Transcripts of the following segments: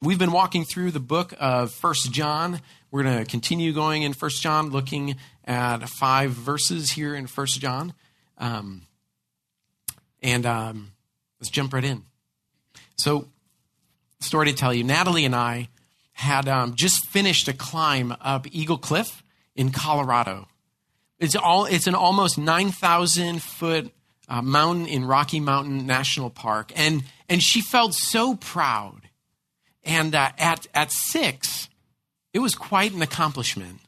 We've been walking through the book of First John. We're going to continue going in First John, looking at five verses here in First John. Um, and um, let's jump right in. So, story to tell you Natalie and I had um, just finished a climb up Eagle Cliff in Colorado. It's, all, it's an almost 9,000 foot uh, mountain in Rocky Mountain National Park. And, and she felt so proud and uh, at, at six, it was quite an accomplishment.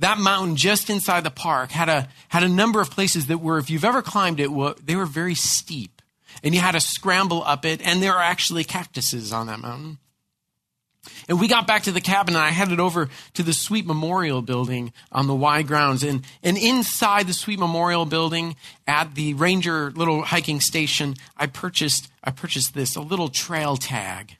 That mountain just inside the park had a, had a number of places that were, if you've ever climbed it, they were very steep. And you had to scramble up it, and there are actually cactuses on that mountain. And we got back to the cabin, and I headed over to the Sweet Memorial Building on the Y grounds. And, and inside the Sweet Memorial Building, at the Ranger little hiking station, I purchased I purchased this a little trail tag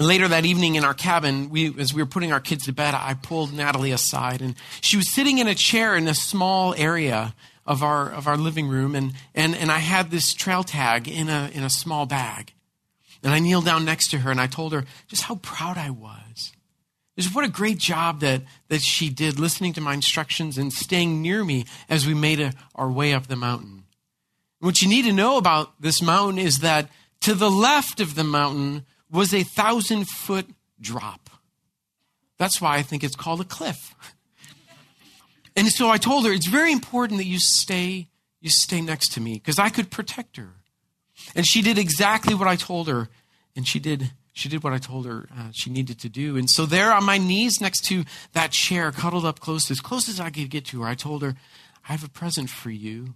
and later that evening in our cabin, we, as we were putting our kids to bed, I pulled Natalie aside and she was sitting in a chair in a small area of our, of our living room. And, and, and I had this trail tag in a, in a small bag. And I kneeled down next to her and I told her just how proud I was. Just what a great job that, that she did listening to my instructions and staying near me as we made a, our way up the mountain. What you need to know about this mountain is that to the left of the mountain was a thousand foot drop. That's why I think it's called a cliff. And so I told her, it's very important that you stay, you stay next to me because I could protect her. And she did exactly what I told her. And she did, she did what I told her uh, she needed to do. And so there on my knees next to that chair, cuddled up close, as close as I could get to her, I told her, I have a present for you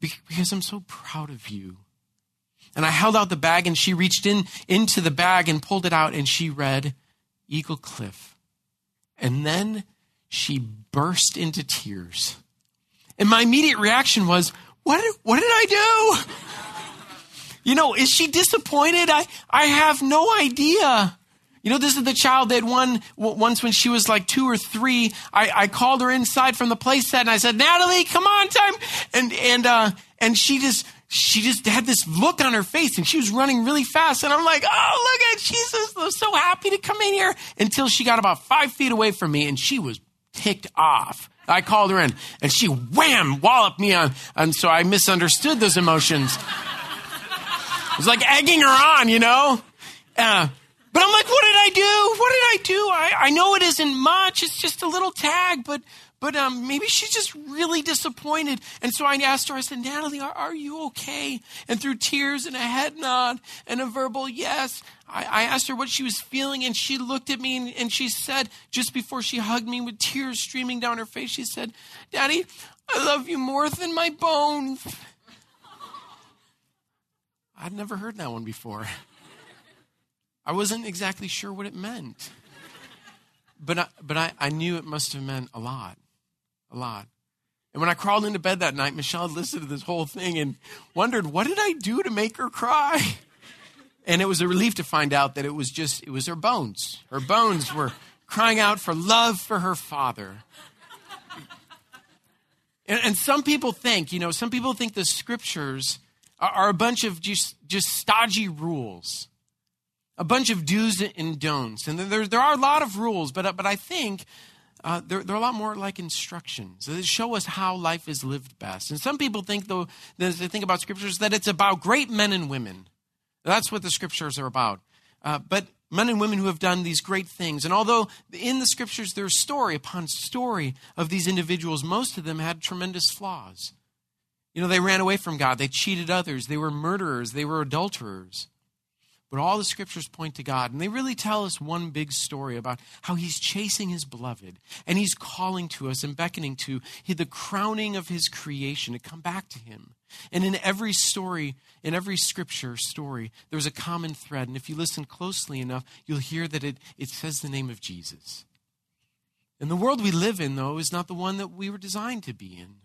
because I'm so proud of you. And I held out the bag and she reached in into the bag and pulled it out and she read Eagle Cliff. And then she burst into tears. And my immediate reaction was, what, what did I do? You know, is she disappointed? I, I have no idea. You know, this is the child that one once when she was like two or three. I, I called her inside from the playset and I said, "Natalie, come on, time!" And and uh, and she just she just had this look on her face and she was running really fast. And I'm like, oh, look at she's just so happy to come in here until she got about five feet away from me and she was ticked off. I called her in and she wham walloped me on. And so I misunderstood those emotions. it was like egging her on, you know? Uh, but I'm like, what did I do? What did I do? I, I know it isn't much. It's just a little tag, but but um, maybe she's just really disappointed. And so I asked her, I said, Natalie, are, are you okay? And through tears and a head nod and a verbal yes, I, I asked her what she was feeling. And she looked at me and, and she said, just before she hugged me with tears streaming down her face, she said, Daddy, I love you more than my bones. I'd never heard that one before. I wasn't exactly sure what it meant. But I, but I, I knew it must have meant a lot a lot. And when I crawled into bed that night, Michelle listened to this whole thing and wondered, what did I do to make her cry? And it was a relief to find out that it was just, it was her bones. Her bones were crying out for love for her father. And, and some people think, you know, some people think the scriptures are, are a bunch of just, just stodgy rules, a bunch of do's and don'ts. And there, there are a lot of rules, but, but I think uh, they're, they're a lot more like instructions. They show us how life is lived best. And some people think, though, as they think about scriptures, that it's about great men and women. That's what the scriptures are about. Uh, but men and women who have done these great things. And although in the scriptures there's story upon story of these individuals, most of them had tremendous flaws. You know, they ran away from God, they cheated others, they were murderers, they were adulterers. But all the scriptures point to God, and they really tell us one big story about how He's chasing His beloved, and He's calling to us and beckoning to the crowning of His creation to come back to Him. And in every story, in every scripture story, there's a common thread. And if you listen closely enough, you'll hear that it, it says the name of Jesus. And the world we live in, though, is not the one that we were designed to be in.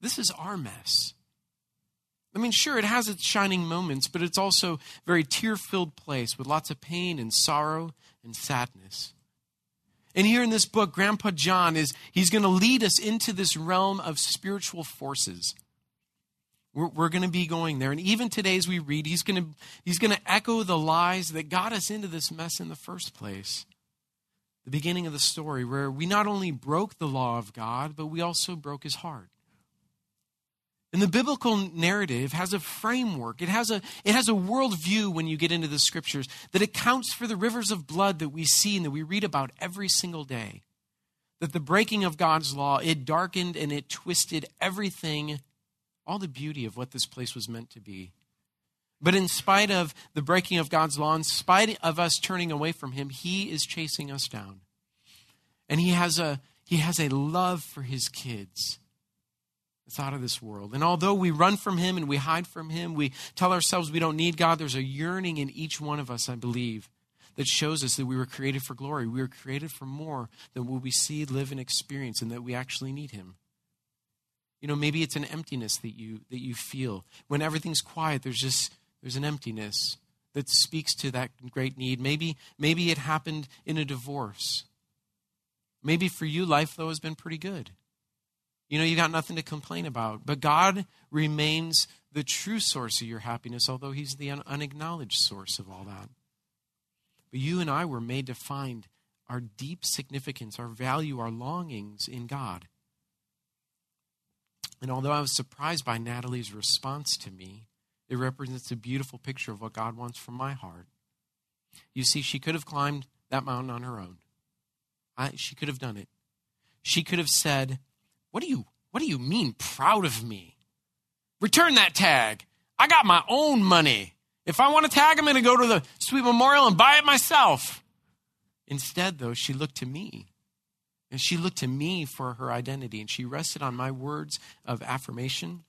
This is our mess. I mean, sure, it has its shining moments, but it's also a very tear filled place with lots of pain and sorrow and sadness. And here in this book, Grandpa John is he's going to lead us into this realm of spiritual forces. We're, we're going to be going there. And even today, as we read, he's going to he's going to echo the lies that got us into this mess in the first place. The beginning of the story, where we not only broke the law of God, but we also broke his heart. And the biblical narrative has a framework. It has a, it has a worldview when you get into the scriptures that accounts for the rivers of blood that we see and that we read about every single day. That the breaking of God's law, it darkened and it twisted everything, all the beauty of what this place was meant to be. But in spite of the breaking of God's law, in spite of us turning away from Him, He is chasing us down. And He has a, he has a love for His kids. It's out of this world. And although we run from Him and we hide from Him, we tell ourselves we don't need God, there's a yearning in each one of us, I believe, that shows us that we were created for glory. We were created for more than what we see, live, and experience, and that we actually need Him. You know, maybe it's an emptiness that you that you feel. When everything's quiet, there's just there's an emptiness that speaks to that great need. Maybe maybe it happened in a divorce. Maybe for you, life though has been pretty good. You know, you got nothing to complain about. But God remains the true source of your happiness, although He's the unacknowledged source of all that. But you and I were made to find our deep significance, our value, our longings in God. And although I was surprised by Natalie's response to me, it represents a beautiful picture of what God wants from my heart. You see, she could have climbed that mountain on her own. I, she could have done it. She could have said, what do you what do you mean proud of me? Return that tag. I got my own money. If I want a tag, I'm going to go to the Sweet Memorial and buy it myself. Instead, though, she looked to me. And she looked to me for her identity, and she rested on my words of affirmation.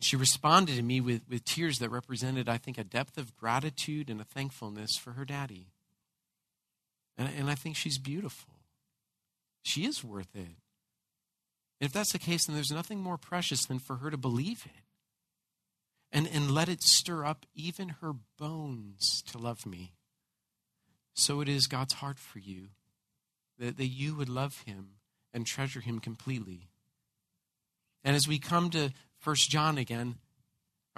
She responded to me with, with tears that represented, I think, a depth of gratitude and a thankfulness for her daddy. And, and I think she's beautiful. She is worth it. And if that's the case, then there's nothing more precious than for her to believe it and, and let it stir up even her bones to love me. So it is God's heart for you that, that you would love him and treasure him completely. And as we come to First John again,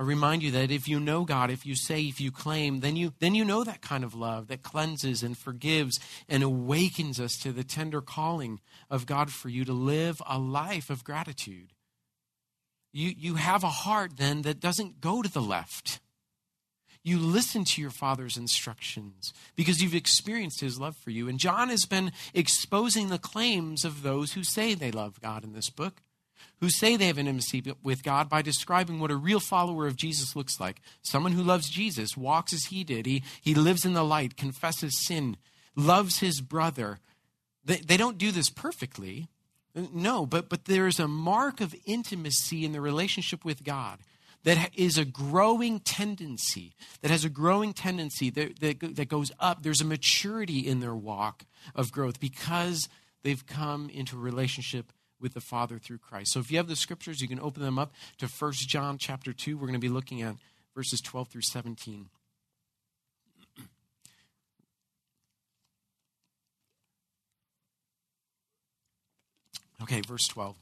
I remind you that if you know God, if you say, if you claim, then you, then you know that kind of love that cleanses and forgives and awakens us to the tender calling of God for you to live a life of gratitude. You, you have a heart then that doesn't go to the left. You listen to your Father's instructions because you've experienced His love for you. And John has been exposing the claims of those who say they love God in this book who say they have intimacy with God by describing what a real follower of Jesus looks like. Someone who loves Jesus, walks as he did, he, he lives in the light, confesses sin, loves his brother. They, they don't do this perfectly. No, but, but there's a mark of intimacy in the relationship with God that is a growing tendency, that has a growing tendency that, that, that goes up. There's a maturity in their walk of growth because they've come into a relationship with the Father through Christ. So if you have the scriptures, you can open them up to 1 John chapter 2. We're going to be looking at verses 12 through 17. Okay, verse 12.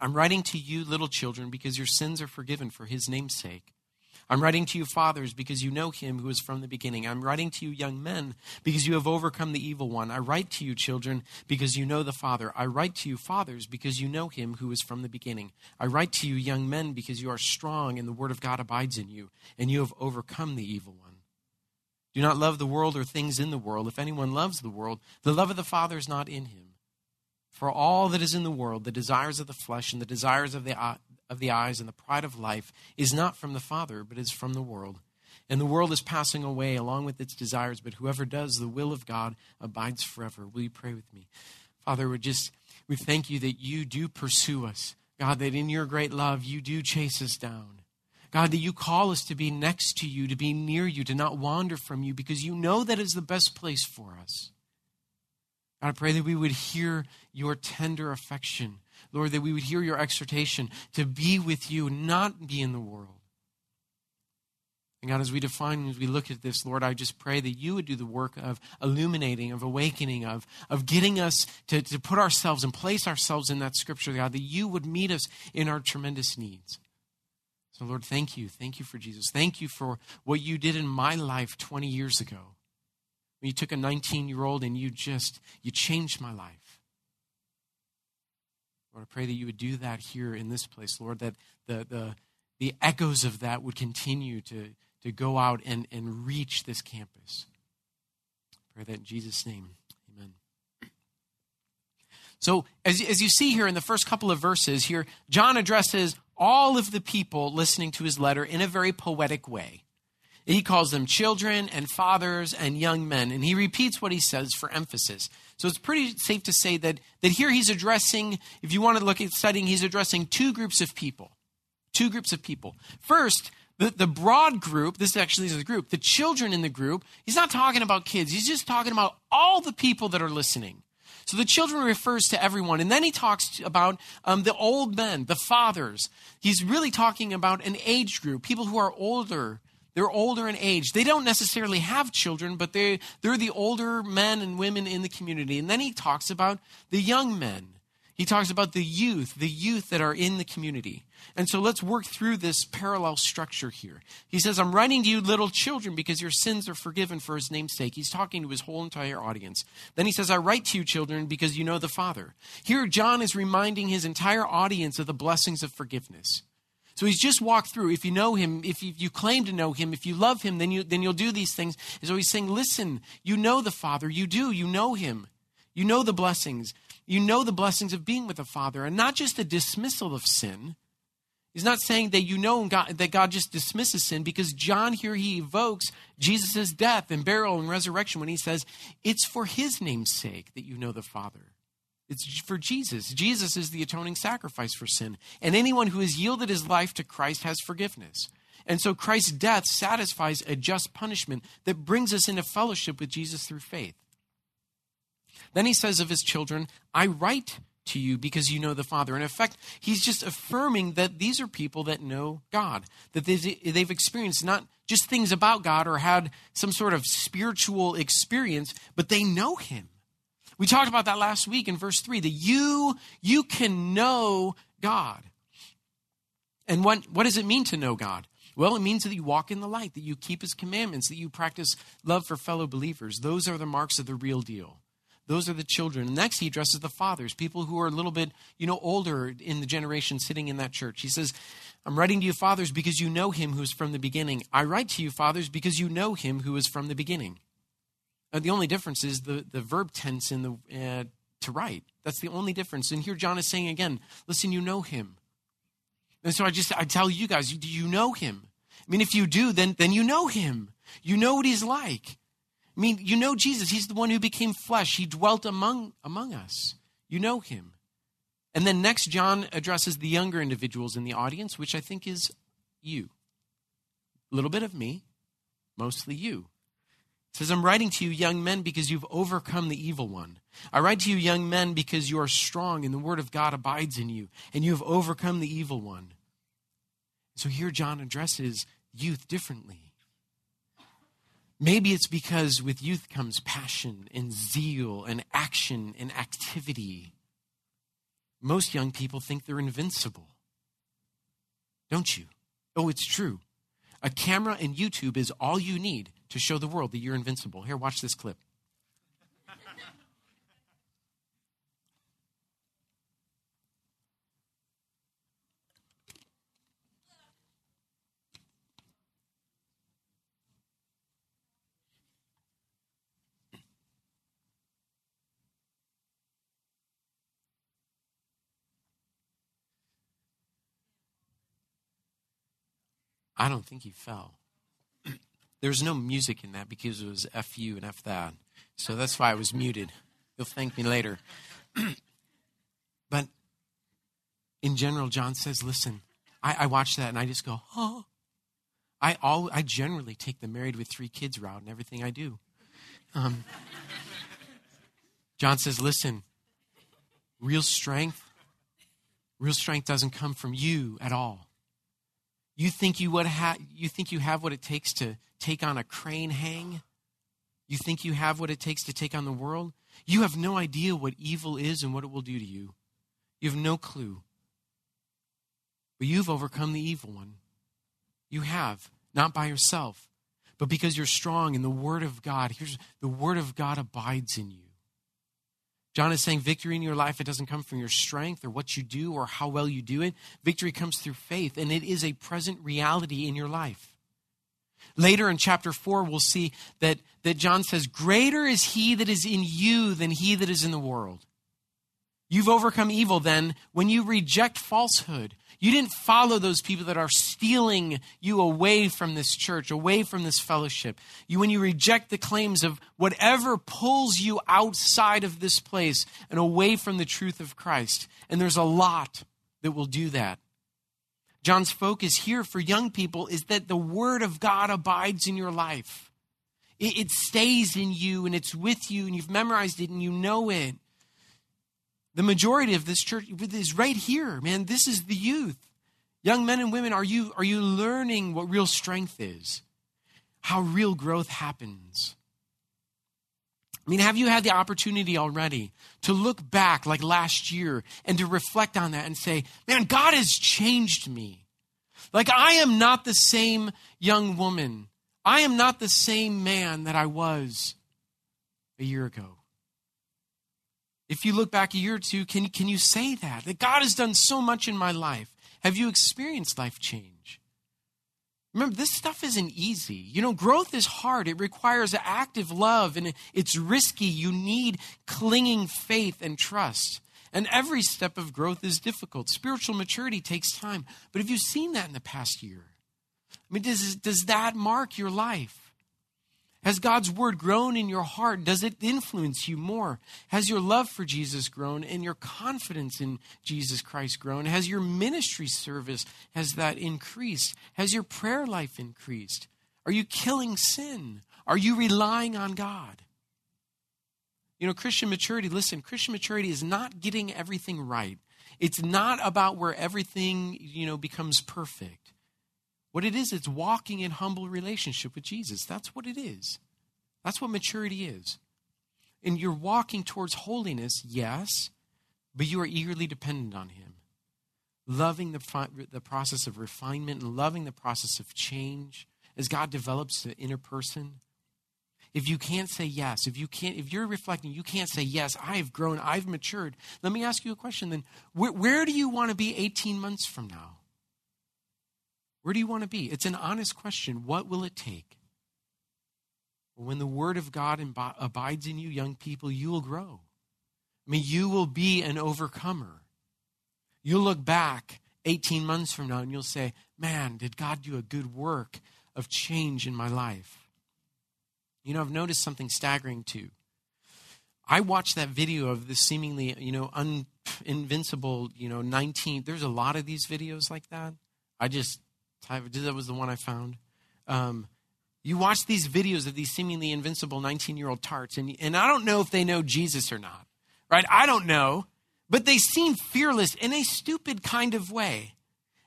I'm writing to you, little children, because your sins are forgiven for his name's sake. I'm writing to you, fathers, because you know him who is from the beginning. I'm writing to you, young men, because you have overcome the evil one. I write to you, children, because you know the Father. I write to you, fathers, because you know him who is from the beginning. I write to you, young men, because you are strong and the word of God abides in you, and you have overcome the evil one. Do not love the world or things in the world. If anyone loves the world, the love of the Father is not in him. For all that is in the world, the desires of the flesh and the desires of the of the eyes and the pride of life is not from the Father, but is from the world. And the world is passing away along with its desires, but whoever does the will of God abides forever. Will you pray with me? Father, we just we thank you that you do pursue us. God, that in your great love you do chase us down. God, that you call us to be next to you, to be near you, to not wander from you, because you know that is the best place for us. God, I pray that we would hear your tender affection Lord, that we would hear your exhortation to be with you, not be in the world. And God, as we define, as we look at this, Lord, I just pray that you would do the work of illuminating, of awakening, of, of getting us to, to put ourselves and place ourselves in that scripture, God, that you would meet us in our tremendous needs. So, Lord, thank you. Thank you for Jesus. Thank you for what you did in my life 20 years ago. When you took a 19 year old and you just, you changed my life. Lord, I pray that you would do that here in this place, Lord, that the, the, the echoes of that would continue to, to go out and, and reach this campus. I pray that in Jesus' name. Amen. So, as, as you see here in the first couple of verses, here, John addresses all of the people listening to his letter in a very poetic way. He calls them children and fathers and young men, and he repeats what he says for emphasis. So it's pretty safe to say that, that here he's addressing, if you want to look at studying, he's addressing two groups of people. Two groups of people. First, the, the broad group, this actually is a group, the children in the group, he's not talking about kids, he's just talking about all the people that are listening. So the children refers to everyone. And then he talks about um, the old men, the fathers. He's really talking about an age group, people who are older. They're older in age. They don't necessarily have children, but they, they're the older men and women in the community. And then he talks about the young men. He talks about the youth, the youth that are in the community. And so let's work through this parallel structure here. He says, I'm writing to you, little children, because your sins are forgiven for his name's sake. He's talking to his whole entire audience. Then he says, I write to you, children, because you know the Father. Here, John is reminding his entire audience of the blessings of forgiveness. So he's just walked through. If you know him, if you, if you, claim to know him, if you love him, then, you, then you'll do these things. And so he's saying, listen, you know the Father. You do. You know him. You know the blessings. You know the blessings of being with the Father. And not just a dismissal of sin. He's not saying that you know God, that God just dismisses sin because John here he evokes Jesus' death and burial and resurrection when he says, It's for his name's sake that you know the Father. It's for Jesus. Jesus is the atoning sacrifice for sin. And anyone who has yielded his life to Christ has forgiveness. And so Christ's death satisfies a just punishment that brings us into fellowship with Jesus through faith. Then he says of his children, I write to you because you know the Father. In effect, he's just affirming that these are people that know God, that they've experienced not just things about God or had some sort of spiritual experience, but they know him. We talked about that last week in verse 3 that you you can know God. And what, what does it mean to know God? Well, it means that you walk in the light, that you keep his commandments, that you practice love for fellow believers. Those are the marks of the real deal. Those are the children. Next, he addresses the fathers, people who are a little bit, you know, older in the generation sitting in that church. He says, I'm writing to you, fathers, because you know him who is from the beginning. I write to you, fathers, because you know him who is from the beginning. Uh, the only difference is the, the verb tense in the uh, to write. That's the only difference. And here John is saying again, listen, you know him. And so I just I tell you guys, do you know him? I mean, if you do, then then you know him. You know what he's like. I mean, you know Jesus. He's the one who became flesh. He dwelt among among us. You know him. And then next, John addresses the younger individuals in the audience, which I think is you. A little bit of me, mostly you says, I'm writing to you, young men, because you've overcome the evil one. I write to you, young men, because you are strong and the word of God abides in you, and you have overcome the evil one. So here John addresses youth differently. Maybe it's because with youth comes passion and zeal and action and activity. Most young people think they're invincible. Don't you? Oh, it's true. A camera and YouTube is all you need to show the world that you're invincible. Here, watch this clip. I don't think he fell. There's no music in that because it was F you and F that. So that's why I was muted. You'll thank me later. but in general, John says, listen, I, I watch that and I just go, oh. I, all, I generally take the married with three kids route in everything I do. Um, John says, listen, real strength, real strength doesn't come from you at all. You think you would ha- you think you have what it takes to take on a crane hang? You think you have what it takes to take on the world? You have no idea what evil is and what it will do to you. You. have no clue. But you've overcome the evil one. You have, not by yourself, but because you're strong in the Word of God. Here's the Word of God abides in you. John is saying victory in your life, it doesn't come from your strength or what you do or how well you do it. Victory comes through faith, and it is a present reality in your life. Later in chapter 4, we'll see that, that John says, Greater is he that is in you than he that is in the world. You've overcome evil then when you reject falsehood. You didn't follow those people that are stealing you away from this church, away from this fellowship. You, when you reject the claims of whatever pulls you outside of this place and away from the truth of Christ. And there's a lot that will do that. John's focus here for young people is that the Word of God abides in your life. It, it stays in you and it's with you and you've memorized it and you know it. The majority of this church is right here, man. This is the youth. Young men and women, are you, are you learning what real strength is? How real growth happens? I mean, have you had the opportunity already to look back like last year and to reflect on that and say, man, God has changed me? Like, I am not the same young woman. I am not the same man that I was a year ago. If you look back a year or two, can, can you say that? That God has done so much in my life. Have you experienced life change? Remember, this stuff isn't easy. You know, growth is hard. It requires active love and it's risky. You need clinging faith and trust. And every step of growth is difficult. Spiritual maturity takes time. But have you seen that in the past year? I mean, does, does that mark your life? Has God's word grown in your heart? Does it influence you more? Has your love for Jesus grown and your confidence in Jesus Christ grown? Has your ministry service has that increased? Has your prayer life increased? Are you killing sin? Are you relying on God? You know, Christian maturity, listen, Christian maturity is not getting everything right. It's not about where everything, you know, becomes perfect. What it is, it's walking in humble relationship with Jesus. That's what it is. That's what maturity is. And you're walking towards holiness, yes, but you are eagerly dependent on Him. Loving the, the process of refinement and loving the process of change as God develops the inner person. If you can't say yes, if you can't, if you're reflecting, you can't say yes. I've grown, I've matured. Let me ask you a question. Then, where, where do you want to be 18 months from now? Where do you want to be? It's an honest question. What will it take? When the word of God abides in you, young people, you will grow. I mean, you will be an overcomer. You'll look back 18 months from now and you'll say, Man, did God do a good work of change in my life? You know, I've noticed something staggering too. I watched that video of the seemingly, you know, un, invincible, you know, 19. There's a lot of these videos like that. I just that was the one I found. Um, you watch these videos of these seemingly invincible 19 year old tarts, and, and I don't know if they know Jesus or not, right? I don't know, but they seem fearless in a stupid kind of way.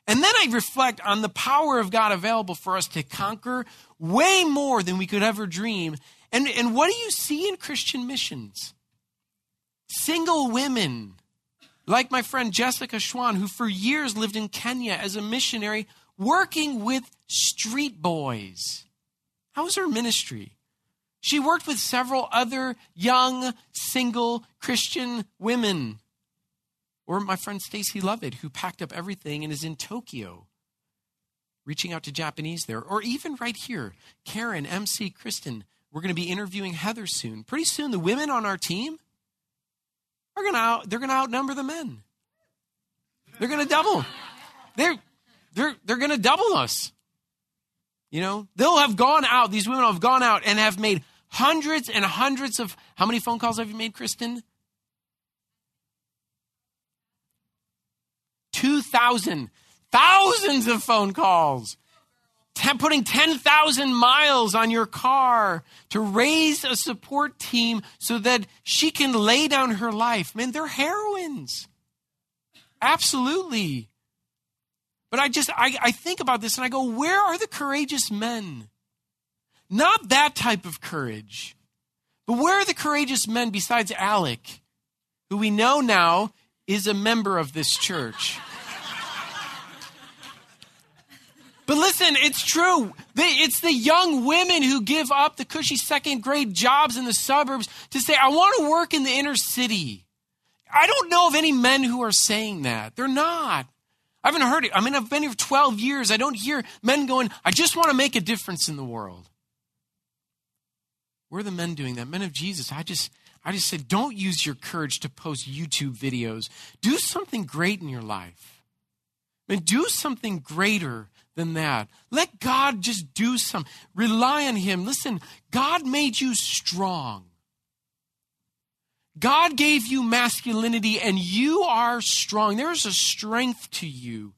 And then I reflect on the power of God available for us to conquer way more than we could ever dream. And, and what do you see in Christian missions? Single women, like my friend Jessica Schwan, who for years lived in Kenya as a missionary working with street boys. How was her ministry? She worked with several other young, single Christian women. Or my friend Stacy Lovett, who packed up everything and is in Tokyo, reaching out to Japanese there. Or even right here, Karen, MC, Kristen. We're going to be interviewing Heather soon. Pretty soon, the women on our team are going to out, they're going to outnumber the men. They're going to double. They're, they're, they're going to double us. You know, they'll have gone out, these women have gone out and have made hundreds and hundreds of. How many phone calls have you made, Kristen? 2,000. Thousands of phone calls. Ten, putting 10,000 miles on your car to raise a support team so that she can lay down her life. Man, they're heroines. Absolutely. But I just, I, I think about this and I go, where are the courageous men? Not that type of courage. But where are the courageous men besides Alec, who we know now is a member of this church? But listen, it's true. It's the young women who give up the cushy second grade jobs in the suburbs to say, I want to work in the inner city. I don't know of any men who are saying that. They're not. I haven't heard it. I mean, I've been here for 12 years. I don't hear men going, I just want to make a difference in the world. Where are the men doing that? Men of Jesus. I just, I just said, don't use your courage to post YouTube videos. Do something great in your life. I mean, do something greater than that. Let God just do some. Rely on Him. Listen, God made you strong. God gave you masculinity and you are strong. There's a strength to you.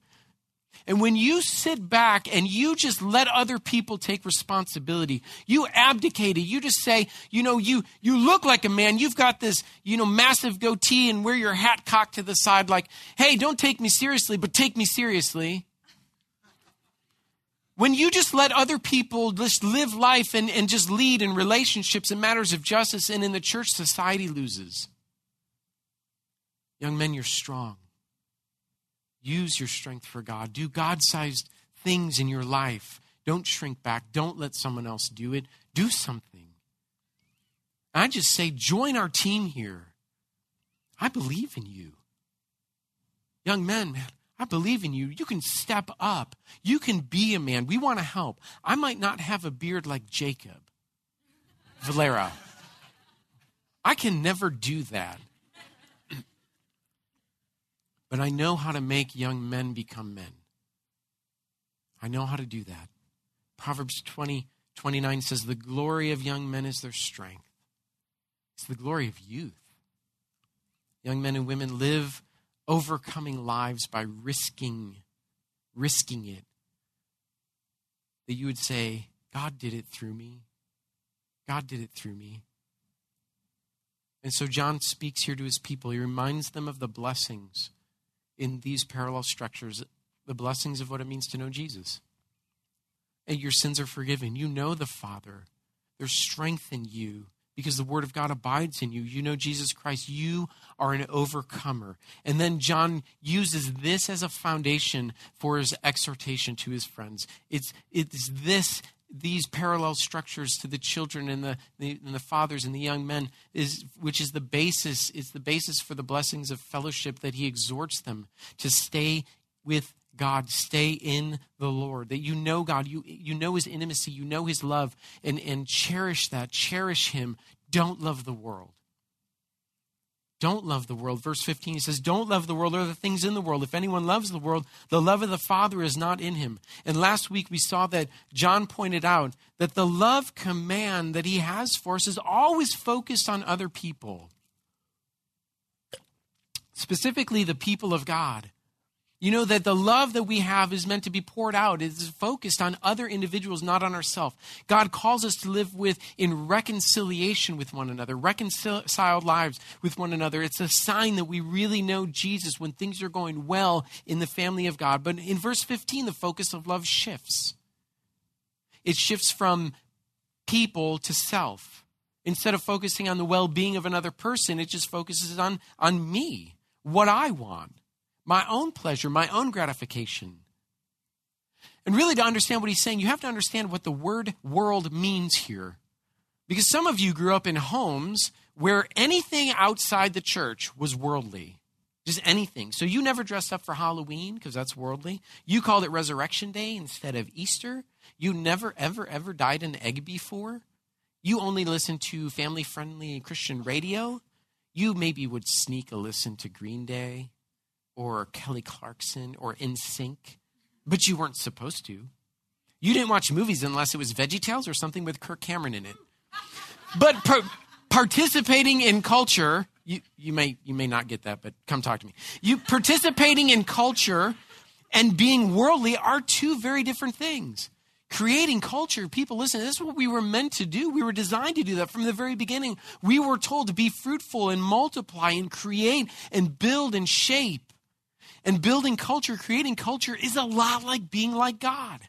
And when you sit back and you just let other people take responsibility, you abdicate it. You just say, you know, you, you look like a man. You've got this, you know, massive goatee and wear your hat cocked to the side like, hey, don't take me seriously, but take me seriously. When you just let other people just live life and, and just lead in relationships and matters of justice and in the church, society loses. Young men, you're strong. Use your strength for God. Do God sized things in your life. Don't shrink back. Don't let someone else do it. Do something. I just say, join our team here. I believe in you. Young men, man, I believe in you. You can step up. You can be a man. We want to help. I might not have a beard like Jacob, Valera. I can never do that. but I know how to make young men become men. I know how to do that. Proverbs 20, 29 says, The glory of young men is their strength. It's the glory of youth. Young men and women live overcoming lives by risking, risking it. That you would say, God did it through me. God did it through me. And so John speaks here to his people. He reminds them of the blessings in these parallel structures, the blessings of what it means to know Jesus. And your sins are forgiven. You know the Father. There's strength in you because the word of God abides in you. You know Jesus Christ. You are an overcomer. And then John uses this as a foundation for his exhortation to his friends. It's, it's this these parallel structures to the children and the, the, and the fathers and the young men is which is the basis is the basis for the blessings of fellowship that he exhorts them to stay with God, stay in the Lord, that you know God, you, you know His intimacy, you know His love, and, and cherish that, cherish Him. Don't love the world. Don't love the world. Verse 15, he says, Don't love the world or the things in the world. If anyone loves the world, the love of the Father is not in him. And last week we saw that John pointed out that the love command that he has for us is always focused on other people, specifically the people of God. You know that the love that we have is meant to be poured out. It is focused on other individuals, not on ourselves. God calls us to live with in reconciliation with one another, reconciled lives with one another. It's a sign that we really know Jesus when things are going well in the family of God. But in verse 15, the focus of love shifts. It shifts from people to self. Instead of focusing on the well-being of another person, it just focuses on, on me, what I want my own pleasure, my own gratification. And really, to understand what he's saying, you have to understand what the word world means here. Because some of you grew up in homes where anything outside the church was worldly. Just anything. So you never dressed up for Halloween because that's worldly. You called it Resurrection Day instead of Easter. You never, ever, ever dyed an egg before. You only listened to family friendly Christian radio. You maybe would sneak a listen to Green Day or Kelly Clarkson or NSYNC, but you weren't supposed to. You didn't watch movies unless it was VeggieTales or something with Kirk Cameron in it. But participating in culture, you, you, may, you may not get that, but come talk to me. You participating in culture and being worldly are two very different things. Creating culture, people, listen, this is what we were meant to do. We were designed to do that from the very beginning. We were told to be fruitful and multiply and create and build and shape. And building culture, creating culture is a lot like being like God.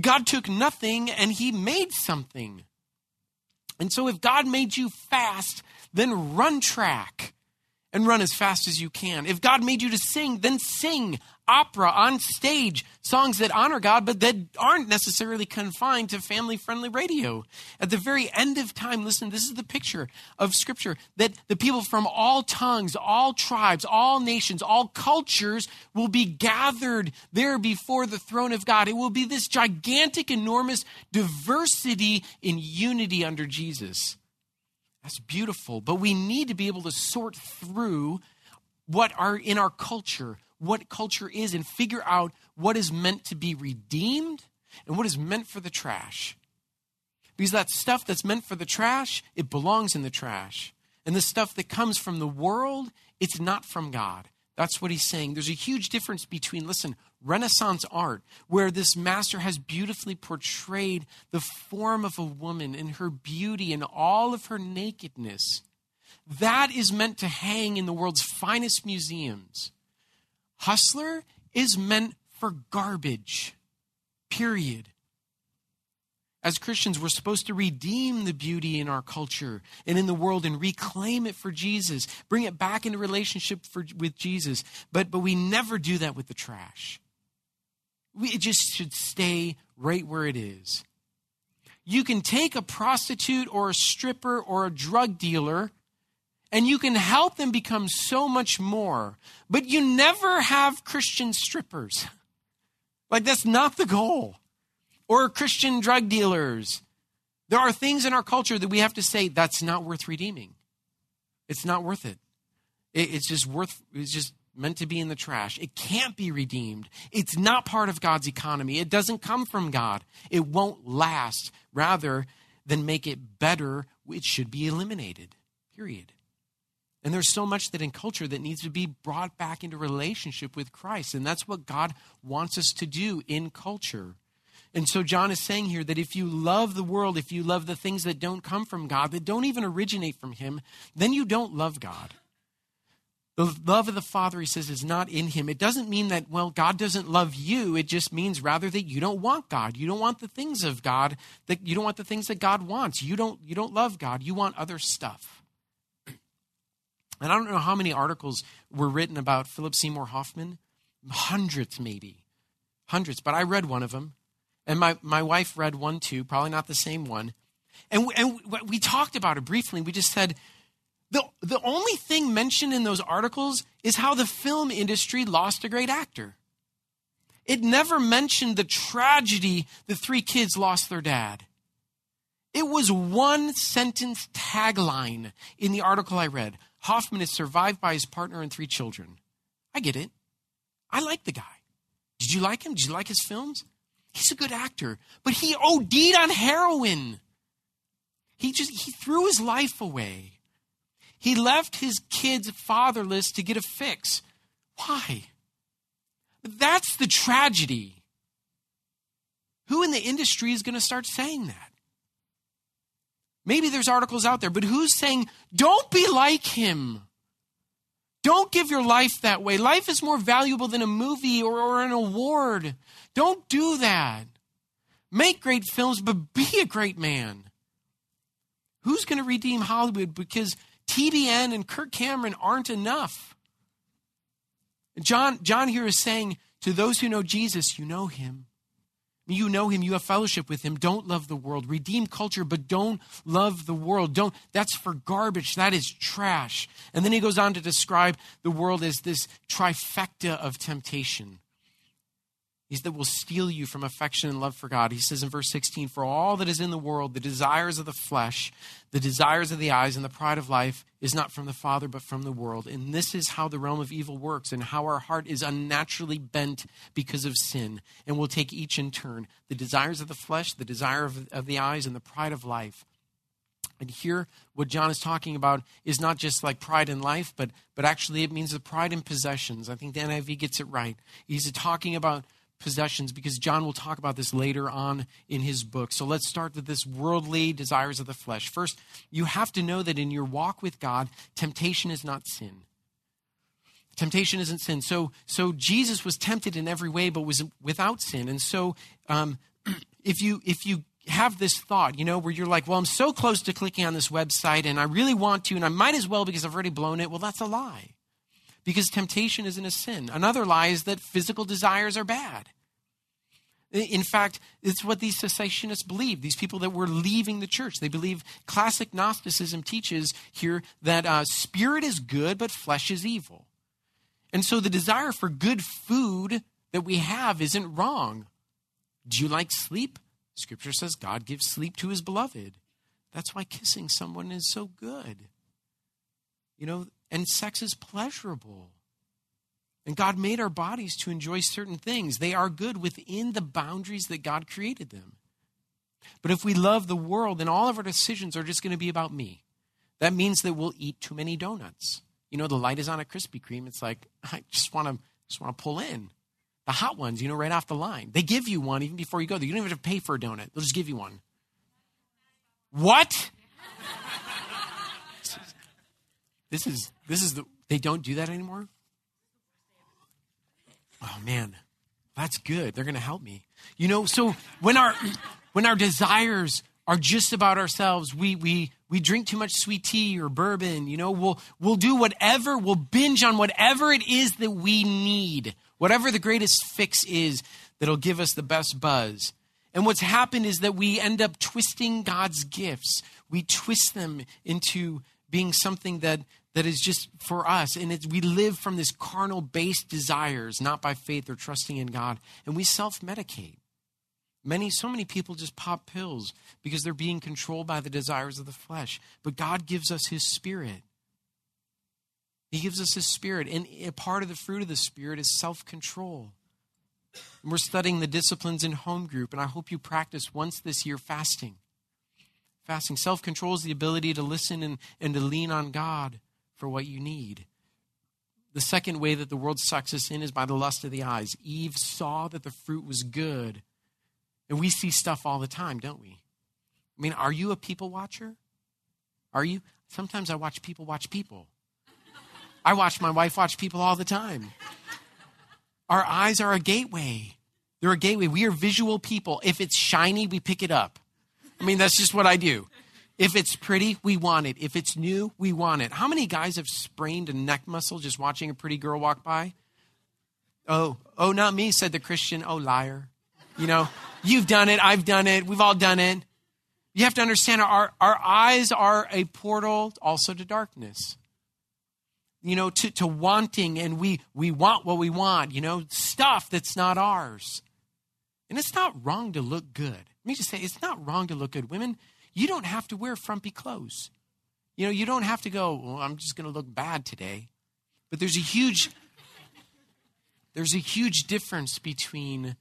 God took nothing and he made something. And so if God made you fast, then run track and run as fast as you can. If God made you to sing, then sing opera on stage, songs that honor God, but that aren't necessarily confined to family friendly radio. At the very end of time, listen, this is the picture of Scripture that the people from all tongues, all tribes, all nations, all cultures will be gathered there before the throne of God. It will be this gigantic, enormous diversity in unity under Jesus. That's beautiful, but we need to be able to sort through what are in our culture what culture is and figure out what is meant to be redeemed and what is meant for the trash. Because that stuff that's meant for the trash, it belongs in the trash. And the stuff that comes from the world, it's not from God. That's what he's saying. There's a huge difference between, listen, Renaissance art, where this master has beautifully portrayed the form of a woman and her beauty and all of her nakedness. That is meant to hang in the world's finest museums. Hustler is meant for garbage, period. As Christians, we're supposed to redeem the beauty in our culture and in the world and reclaim it for Jesus, bring it back into relationship for, with Jesus. But, but we never do that with the trash. We, it just should stay right where it is. You can take a prostitute or a stripper or a drug dealer and you can help them become so much more. But you never have Christian strippers. Like, that's not the goal. Or Christian drug dealers. There are things in our culture that we have to say that's not worth redeeming. It's not worth it. It's just worth, it's just meant to be in the trash. It can't be redeemed. It's not part of God's economy. It doesn't come from God. It won't last. Rather than make it better, it should be eliminated. Period. And there's so much that in culture that needs to be brought back into relationship with Christ. And that's what God wants us to do in culture. And so John is saying here that if you love the world, if you love the things that don't come from God, that don't even originate from Him, then you don't love God. The love of the Father, he says, is not in him. It doesn't mean that, well, God doesn't love you. It just means rather that you don't want God. You don't want the things of God, that you don't want the things that God wants. You don't, you don't love God. You want other stuff. And I don't know how many articles were written about Philip Seymour Hoffman. Hundreds, maybe. Hundreds. But I read one of them. And my, my wife read one too, probably not the same one. And, and we talked about it briefly. We just said the, the only thing mentioned in those articles is how the film industry lost a great actor. It never mentioned the tragedy the three kids lost their dad. It was one sentence tagline in the article I read. Hoffman is survived by his partner and three children. I get it. I like the guy. Did you like him? Did you like his films? He's a good actor, but he OD'd on heroin. He just he threw his life away. He left his kids fatherless to get a fix. Why? That's the tragedy. Who in the industry is going to start saying that? Maybe there's articles out there, but who's saying, don't be like him? Don't give your life that way. Life is more valuable than a movie or, or an award. Don't do that. Make great films, but be a great man. Who's going to redeem Hollywood because TBN and Kirk Cameron aren't enough? John, John here is saying to those who know Jesus, you know him. You know him, you have fellowship with him. Don't love the world. Redeem culture, but don't love the world. Don't that's for garbage. That is trash. And then he goes on to describe the world as this trifecta of temptation. He's that will steal you from affection and love for God. He says in verse 16, For all that is in the world, the desires of the flesh, the desires of the eyes, and the pride of life is not from the Father, but from the world. And this is how the realm of evil works, and how our heart is unnaturally bent because of sin. And we'll take each in turn the desires of the flesh, the desire of, of the eyes, and the pride of life. And here, what John is talking about is not just like pride in life, but, but actually it means the pride in possessions. I think the NIV gets it right. He's talking about possessions because John will talk about this later on in his book. So let's start with this worldly desires of the flesh. First, you have to know that in your walk with God, temptation is not sin. Temptation isn't sin. So, so Jesus was tempted in every way, but was without sin. And so, um, if you if you have this thought, you know, where you're like, well, I'm so close to clicking on this website, and I really want to, and I might as well because I've already blown it. Well, that's a lie because temptation isn't a sin. Another lie is that physical desires are bad. In fact, it's what these secessionists believe. These people that were leaving the church, they believe classic Gnosticism teaches here that uh, spirit is good, but flesh is evil. And so the desire for good food that we have isn't wrong. Do you like sleep? Scripture says God gives sleep to his beloved. That's why kissing someone is so good. You know, and sex is pleasurable. And God made our bodies to enjoy certain things. They are good within the boundaries that God created them. But if we love the world, then all of our decisions are just going to be about me. That means that we'll eat too many donuts. You know, the light is on a Krispy Kreme. It's like, I just want to just want to pull in. The hot ones, you know, right off the line. They give you one even before you go there. You don't even have to pay for a donut. They'll just give you one. What? This is this is the they don't do that anymore? Oh man. That's good. They're going to help me. You know, so when our when our desires are just about ourselves, we we we drink too much sweet tea or bourbon, you know, we'll we'll do whatever, we'll binge on whatever it is that we need. Whatever the greatest fix is that'll give us the best buzz. And what's happened is that we end up twisting God's gifts. We twist them into being something that that is just for us. And it's, we live from this carnal based desires, not by faith or trusting in God. And we self medicate. Many, so many people just pop pills because they're being controlled by the desires of the flesh. But God gives us His Spirit. He gives us His Spirit. And a part of the fruit of the Spirit is self control. We're studying the disciplines in home group, and I hope you practice once this year fasting. Fasting. Self control is the ability to listen and, and to lean on God for what you need. The second way that the world sucks us in is by the lust of the eyes. Eve saw that the fruit was good. And we see stuff all the time, don't we? I mean, are you a people watcher? Are you? Sometimes I watch people watch people. I watch my wife watch people all the time. Our eyes are a gateway. They're a gateway. We are visual people. If it's shiny, we pick it up. I mean, that's just what I do. If it's pretty, we want it. If it's new, we want it. How many guys have sprained a neck muscle just watching a pretty girl walk by? Oh, oh, not me, said the Christian. Oh, liar. You know, you've done it. I've done it. We've all done it. You have to understand our, our eyes are a portal also to darkness. You know, to, to wanting, and we, we want what we want, you know, stuff that's not ours. And it's not wrong to look good. Let me just say, it's not wrong to look good. Women, you don't have to wear frumpy clothes. You know, you don't have to go, well, I'm just going to look bad today. But there's a huge there's a huge difference between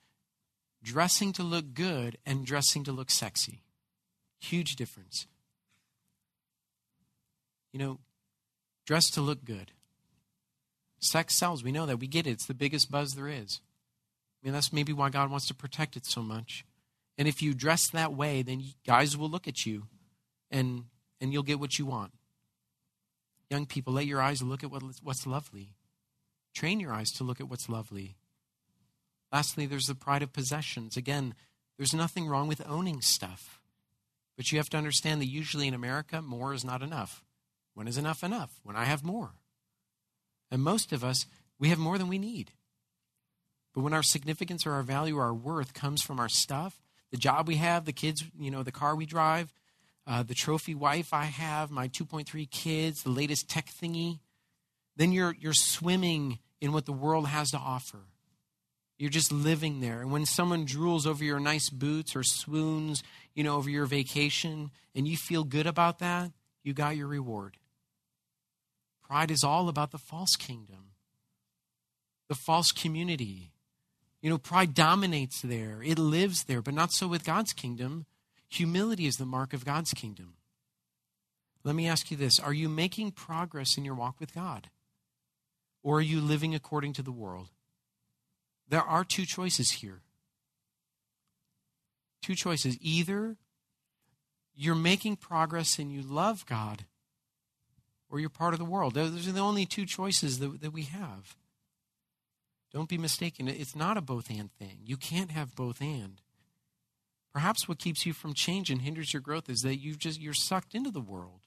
dressing to look good and dressing to look sexy. Huge difference. You know, dress to look good. Sex sells. We know that. We get it. It's the biggest buzz there is. Mean, that's maybe why God wants to protect it so much. And if you dress that way, then guys will look at you and, and you'll get what you want. Young people, let your eyes look at what, what's lovely. Train your eyes to look at what's lovely. Lastly, there's the pride of possessions. Again, there's nothing wrong with owning stuff. But you have to understand that usually in America, more is not enough. When is enough enough? When I have more. And most of us, we have more than we need. But when our significance or our value or our worth comes from our stuff, the job we have, the kids, you know, the car we drive, uh, the trophy wife I have, my 2.3 kids, the latest tech thingy, then you're, you're swimming in what the world has to offer. You're just living there. And when someone drools over your nice boots or swoons, you know, over your vacation, and you feel good about that, you got your reward. Pride is all about the false kingdom, the false community, you know, pride dominates there, it lives there, but not so with God's kingdom. Humility is the mark of God's kingdom. Let me ask you this Are you making progress in your walk with God? Or are you living according to the world? There are two choices here. Two choices. Either you're making progress and you love God, or you're part of the world. Those are the only two choices that, that we have. Don't be mistaken. It's not a both and thing. You can't have both and. Perhaps what keeps you from change and hinders your growth is that you just you're sucked into the world.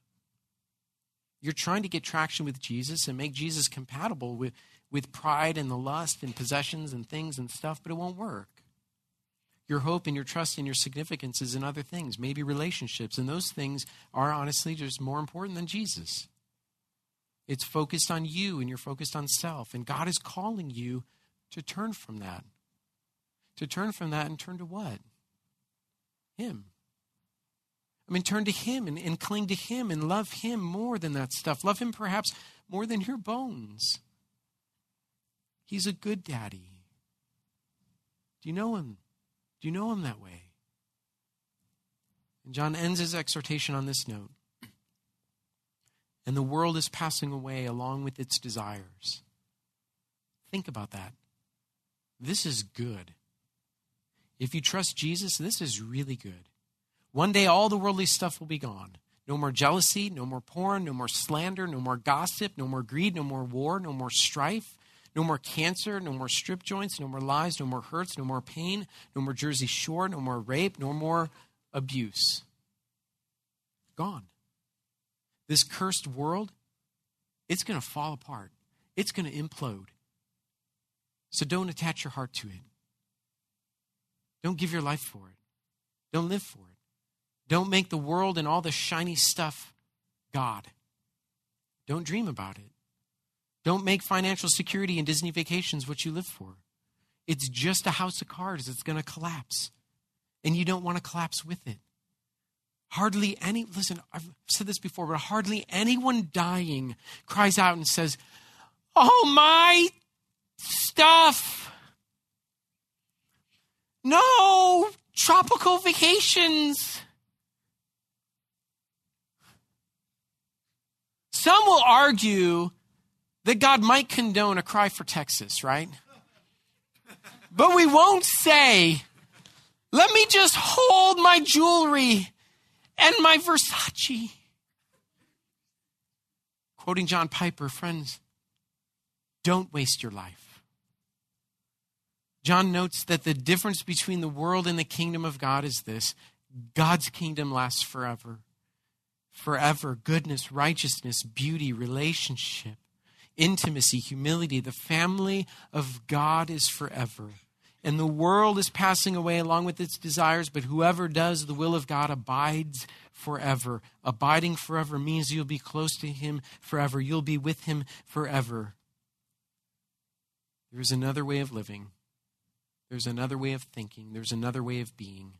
You're trying to get traction with Jesus and make Jesus compatible with, with pride and the lust and possessions and things and stuff, but it won't work. Your hope and your trust and your significance is in other things, maybe relationships, and those things are honestly just more important than Jesus. It's focused on you and you're focused on self, and God is calling you to turn from that. To turn from that and turn to what? Him. I mean, turn to Him and, and cling to Him and love Him more than that stuff. Love Him perhaps more than your bones. He's a good daddy. Do you know Him? Do you know Him that way? And John ends his exhortation on this note. And the world is passing away along with its desires. Think about that. This is good. If you trust Jesus, this is really good. One day, all the worldly stuff will be gone. No more jealousy, no more porn, no more slander, no more gossip, no more greed, no more war, no more strife, no more cancer, no more strip joints, no more lies, no more hurts, no more pain, no more Jersey Shore, no more rape, no more abuse. Gone. This cursed world, it's going to fall apart. It's going to implode. So don't attach your heart to it. Don't give your life for it. Don't live for it. Don't make the world and all the shiny stuff God. Don't dream about it. Don't make financial security and Disney vacations what you live for. It's just a house of cards that's going to collapse. And you don't want to collapse with it. Hardly any, listen, I've said this before, but hardly anyone dying cries out and says, Oh, my stuff. No, tropical vacations. Some will argue that God might condone a cry for Texas, right? But we won't say, let me just hold my jewelry and my Versace. Quoting John Piper, friends, don't waste your life. John notes that the difference between the world and the kingdom of God is this God's kingdom lasts forever forever goodness, righteousness, beauty, relationship, intimacy, humility. The family of God is forever. And the world is passing away along with its desires, but whoever does the will of God abides forever. Abiding forever means you'll be close to Him forever, you'll be with Him forever. There's another way of living, there's another way of thinking, there's another way of being.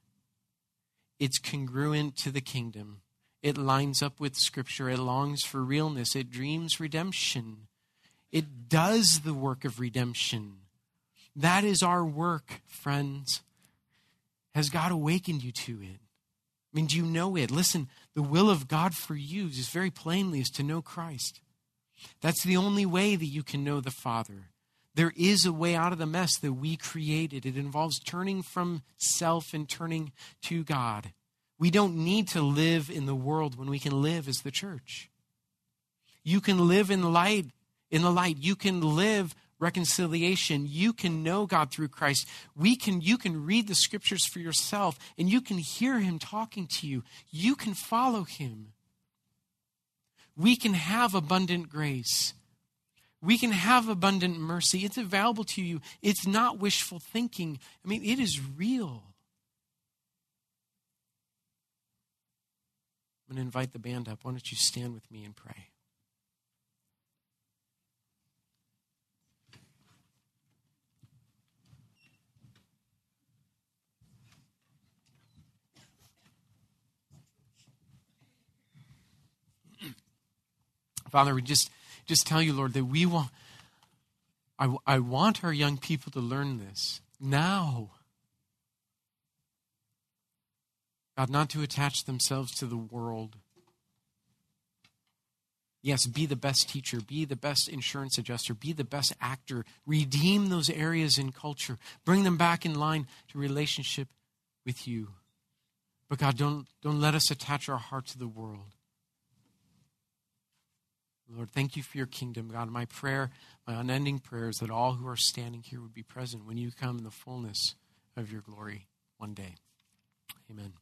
It's congruent to the kingdom. It lines up with Scripture. It longs for realness. It dreams redemption. It does the work of redemption. That is our work, friends. Has God awakened you to it? I mean, do you know it? Listen, the will of God for you is very plainly is to know Christ. That's the only way that you can know the Father. There is a way out of the mess that we created. It involves turning from self and turning to God. We don't need to live in the world when we can live as the church. You can live in light, in the light. You can live reconciliation. You can know God through Christ. We can you can read the scriptures for yourself and you can hear him talking to you. You can follow him. We can have abundant grace. We can have abundant mercy. It's available to you. It's not wishful thinking. I mean, it is real. I'm going to invite the band up. Why don't you stand with me and pray? Father, we just just tell you, Lord, that we want I, I want our young people to learn this now. God, not to attach themselves to the world. Yes, be the best teacher, be the best insurance adjuster, be the best actor. Redeem those areas in culture. Bring them back in line to relationship with you. But God, don't, don't let us attach our heart to the world. Lord, thank you for your kingdom, God. My prayer, my unending prayer is that all who are standing here would be present when you come in the fullness of your glory one day. Amen.